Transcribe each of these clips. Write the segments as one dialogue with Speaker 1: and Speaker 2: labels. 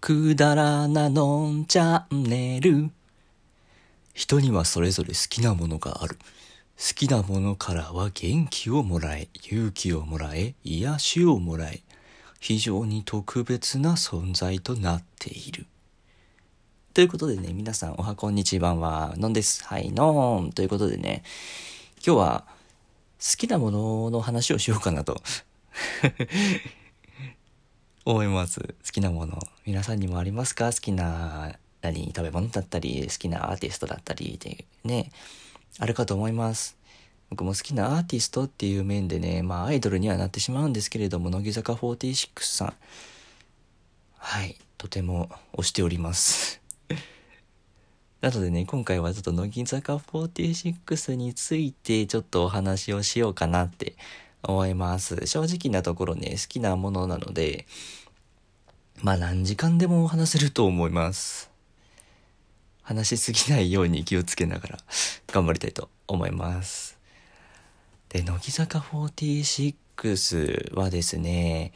Speaker 1: くだらなのんチャンネル。人にはそれぞれ好きなものがある。好きなものからは元気をもらえ、勇気をもらえ、癒しをもらえ、非常に特別な存在となっている。ということでね、皆さんおはこんにちはは、のんです。はい、のーん。ということでね、今日は好きなものの話をしようかなと思います。好きなもの。皆さんにもありますか？好きな何食べ物だったり、好きなアーティストだったりでね、あるかと思います。僕も好きなアーティストっていう面でね、まあアイドルにはなってしまうんですけれども、乃木坂46さん。はい、とても推しております。なのでね、今回はちょっと乃木坂46についてちょっとお話をしようかなって思います。正直なところね、好きなものなので、まあ何時間でも話せると思います。話しすぎないように気をつけながら頑張りたいと思います。で、乃木坂46はですね、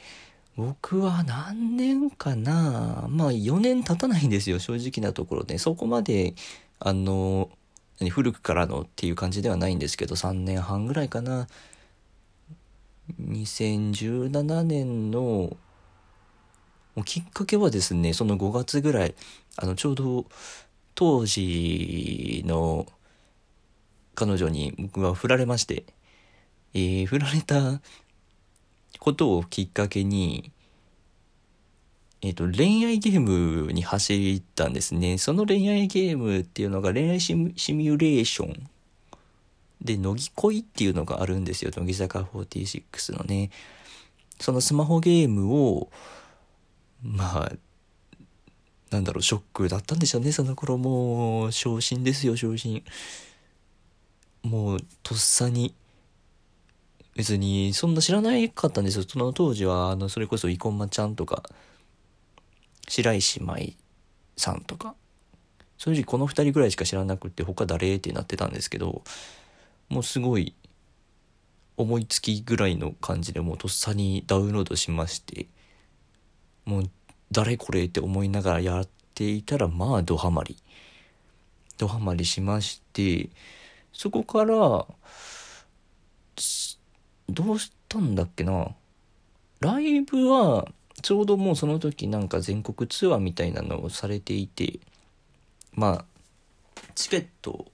Speaker 1: 僕は何年かなまあ4年経たないんですよ、正直なところで。そこまで、あの、古くからのっていう感じではないんですけど、3年半ぐらいかな。2017年のきっかけはですねその5月ぐらいあのちょうど当時の彼女に僕は振られまして、えー、振られたことをきっかけにえっ、ー、と恋愛ゲームに走ったんですね。その恋愛ゲームっていうのが恋愛シミュレーションで、乃木恋っていうのがあるんですよ。乃木坂46のね。そのスマホゲームを、まあ、なんだろう、ショックだったんでしょうね、その頃。もう、昇進ですよ、昇進。もう、とっさに。別に、そんな知らないかったんですよ。その当時は、あの、それこそ、生駒ちゃんとか、白石麻衣さんとか、正直この2人ぐらいしか知らなくて、他誰ってなってたんですけど、もうすごい思いつきぐらいの感じでもうとっさにダウンロードしましてもう誰これって思いながらやっていたらまあドハマり。ドハマりしましてそこからどうしたんだっけな。ライブはちょうどもうその時なんか全国ツアーみたいなのをされていてまあチケット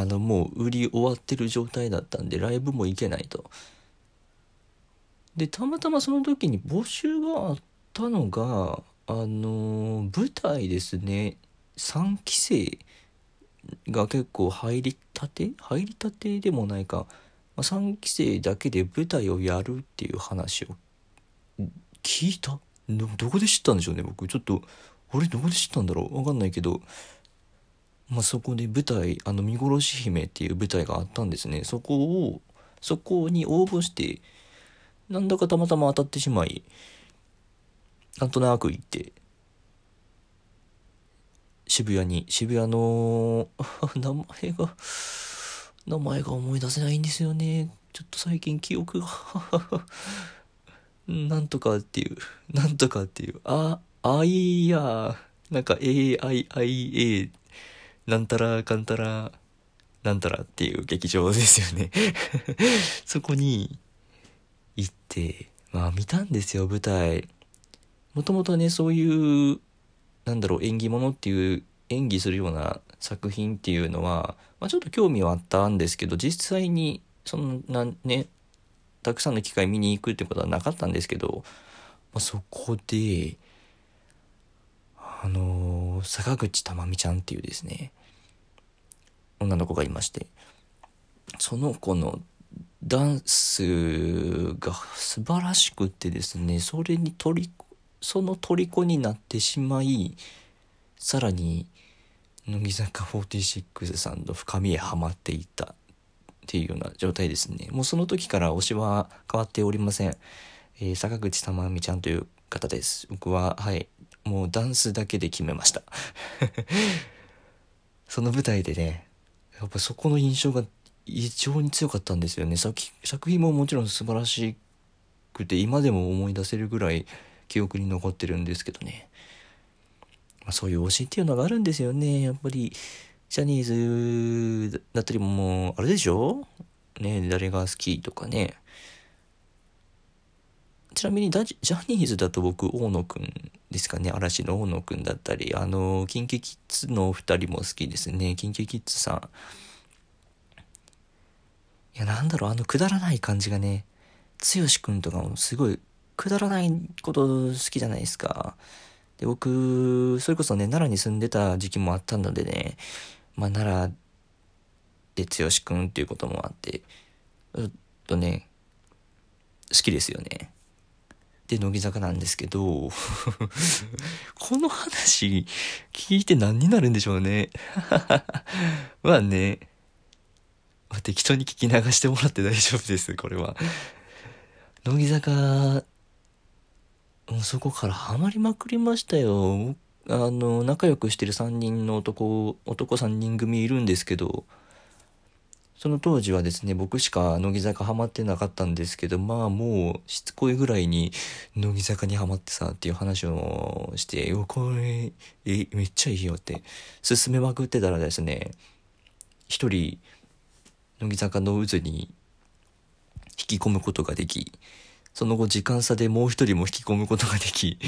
Speaker 1: あのもう売り終わってる状態だったんでライブも行けないと。でたまたまその時に募集があったのがあの舞台ですね。3期生が結構入りたて？入りたてでもないか、まあ、3期生だけで舞台をやるっていう話を聞いた。どこで知ったんでしょうね僕。ちょっと俺どこで知ったんだろう。分かんないけど。まあ、そこで舞台あの見殺し姫っていう舞台があったんですね。そこをそこに応募してなんだかたまたま当たってしまいなんとなく行って渋谷に渋谷の 名前が名前が思い出せないんですよね。ちょっと最近記憶が なんとかっていうなんとかっていうああいやなんか AIIA なんたらかんたら、なんたらっていう劇場ですよね そこに行って、まあ見たんですよ、舞台。もともとね、そういう、なんだろう、演技物っていう、演技するような作品っていうのは、まあ、ちょっと興味はあったんですけど、実際に、そんなね、たくさんの機会見に行くってことはなかったんですけど、まあ、そこで、あのー、坂口珠美ちゃんっていうですね、女の子がいまして、その子のダンスが素晴らしくってですね、それにとり、その虜になってしまい、さらに、乃木坂46さんの深みへはまっていったっていうような状態ですね。もうその時から推しは変わっておりません。えー、坂口珠美ちゃんという方です。僕は、はい、もうダンスだけで決めました その舞台でねやっぱそこの印象が異常に強かったんですよね作品ももちろん素晴らしくて今でも思い出せるぐらい記憶に残ってるんですけどねまあ、そういう推しっていうのがあるんですよね。やっぱり、ジャニーズだったりももう、あれでしょ？ね誰が好きとかね。ちなみにジャニーズだと僕、大野くんですかね。嵐の大野くんだったり、あの、キンキキッズのお二人も好きですね。キンキキッズさん。いや、なんだろう、あの、くだらない感じがね、剛くんとかもすごい、くだらないこと好きじゃないですか。で、僕、それこそね、奈良に住んでた時期もあったのでね、まあ、奈良で剛くんっていうこともあって、ちょっとね、好きですよね。で、乃木坂なんですけど、この話聞いて何になるんでしょうね。まあね、まあ、適当に聞き流してもらって大丈夫です、これは。乃木坂、そこからハマりまくりましたよ。あの、仲良くしてる3人の男、男3人組いるんですけど、その当時はですね、僕しか乃木坂ハマってなかったんですけど、まあもうしつこいぐらいに乃木坂にハマってさっていう話をして、よ、これ、え、めっちゃいいよって。進めまくってたらですね、一人、乃木坂の渦に引き込むことができ、その後時間差でもう一人も引き込むことができ、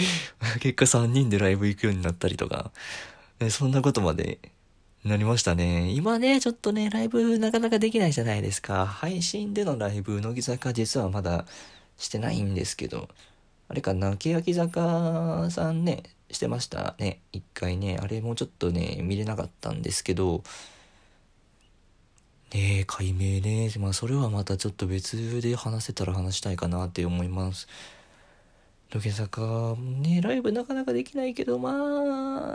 Speaker 1: 結果3人でライブ行くようになったりとか、そんなことまでなりましたね。今ね、ちょっとね、ライブなかなかできないじゃないですか。配信でのライブ、乃木坂実はまだしてないんですけど、あれかな、欅坂さんね、してましたね。一回ね、あれもちょっとね、見れなかったんですけど、ねえ、解明ね。まあ、それはまたちょっと別で話せたら話したいかなって思います。土下坂ねライブなかなかできないけどま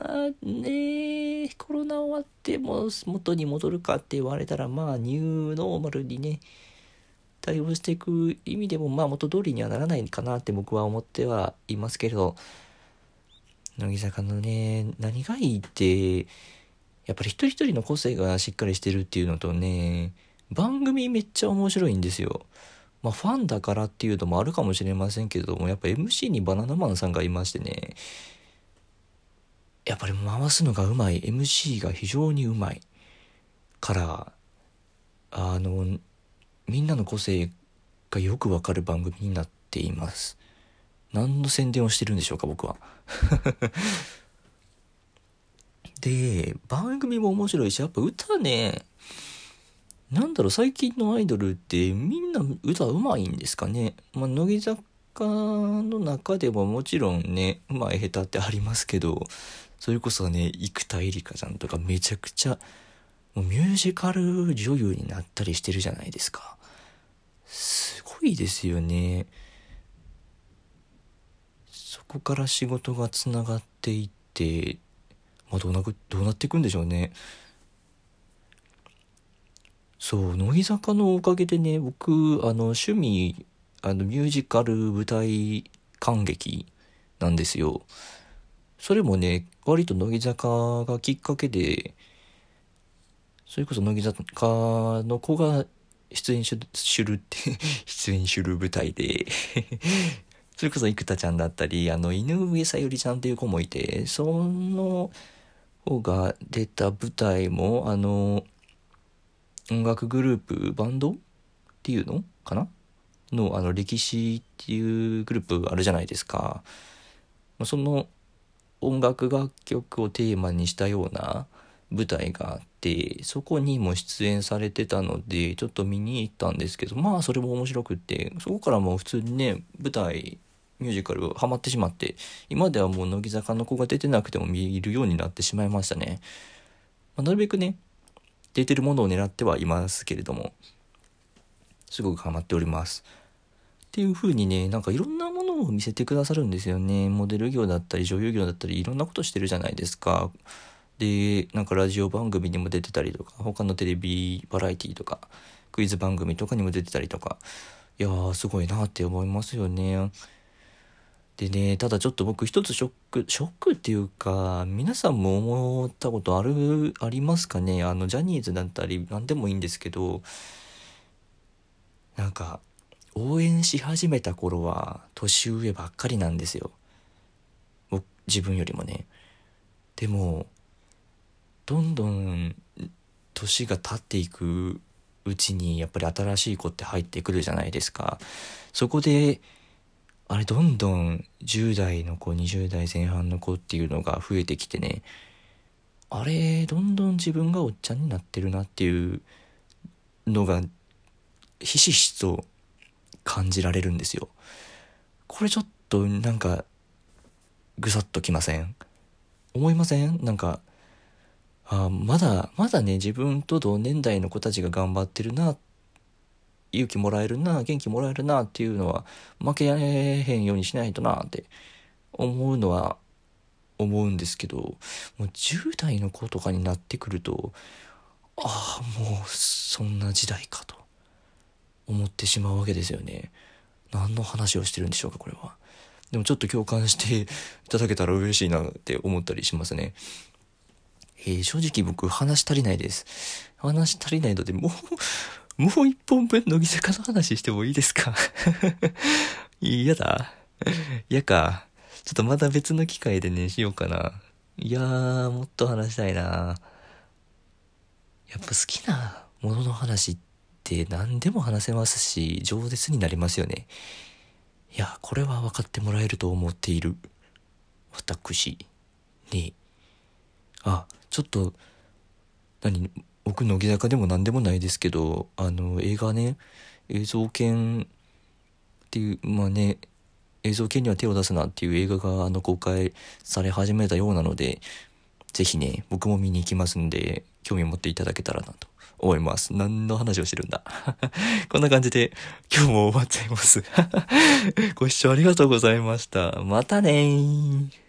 Speaker 1: あねコロナ終わっても元に戻るかって言われたらまあニューノーマルにね対応していく意味でもまあ元通りにはならないかなって僕は思ってはいますけれど乃木坂のね何がいいってやっぱり一人一人の個性がしっかりしてるっていうのとね番組めっちゃ面白いんですよ。まあ、ファンだからっていうのもあるかもしれませんけども、やっぱ MC にバナナマンさんがいましてね、やっぱり回すのがうまい、MC が非常にうまいから、あの、みんなの個性がよくわかる番組になっています。何の宣伝をしてるんでしょうか、僕は。で、番組も面白いし、やっぱ歌ね、なんだろう、最近のアイドルってみんな歌うまいんですかね？まあ、乃木坂の中でももちろんね、うまい下手ってありますけど、それこそね、生田絵梨花ちゃんとかめちゃくちゃ、もうミュージカル女優になったりしてるじゃないですか。すごいですよね。そこから仕事がつながっていって、まあ、どうな、どうなっていくんでしょうね。そう乃木坂のおかげでね僕あの趣味あのミュージカル舞台観劇なんですよ。それもね割と乃木坂がきっかけでそれこそ乃木坂の子が出演しるって 出演する舞台で それこそ生田ちゃんだったりあの井上さゆりちゃんっていう子もいてその方が出た舞台もあの音楽グループバンドっていうのかなのあの歴史っていうグループあるじゃないですか。その音楽楽曲をテーマにしたような舞台があってそこにも出演されてたのでちょっと見に行ったんですけどまあそれも面白くってそこからもう普通にね舞台ミュージカルハマってしまって今ではもう乃木坂の子が出てなくても見るようになってしまいましたね、まあ、なるべくね出てるものを狙ってはいますけれども、すごくハマっております。っていう風にね、なんかいろんなものを見せてくださるんですよね。モデル業だったり女優業だったりいろんなことしてるじゃないですか。で、なんかラジオ番組にも出てたりとか、他のテレビバラエティとか、クイズ番組とかにも出てたりとか、いやーすごいなって思いますよね。でね、ただちょっと僕一つショック、ショックっていうか、皆さんも思ったことある、ありますかね？あの、ジャニーズだったり、何でもいいんですけど、なんか、応援し始めた頃は、年上ばっかりなんですよ。僕、自分よりもね。でもどんどん年が経っていくうちにやっぱり新しい子って入ってくるじゃないですかそこであれどんどん10代の子20代前半の子っていうのが増えてきてね。あれどんどん自分がおっちゃんになってるなっていうのがひしひしと感じられるんですよ。これちょっとなんかぐさっときません？思いません？なんかあまだまだね自分と同年代の子たちが頑張ってるなっ勇気もらえるな元気もらえるなっていうのは負けへんようにしないとなって思うのは思うんですけどもう10代の子とかになってくるとああもうそんな時代かと思ってしまうわけですよね。何の話をしてるんでしょうかこれは。でもちょっと共感していただけたら嬉しいなって思ったりしますね。えー、正直僕話足りないです。話足りないのでもうもう一本分乃木坂の話してもいいですか？嫌だ嫌か。ちょっとまた別の機会でね、しようかな。いやー、もっと話したいなやっぱ好きなものの話って何でも話せますし、饒舌になりますよね。いや、これは分かってもらえると思っている。私に。あ、ちょっと、何、僕乃木坂でも何でもないですけど、あの、映画ね、映像犬っていう、まあね、映像系には手を出すなっていう映画があの公開され始めたようなので、ぜひね、僕も見に行きますんで、興味持っていただけたらなと思います。何の話をしてるんだ？こんな感じで今日も終わっちゃいます。ご視聴ありがとうございました。またねー。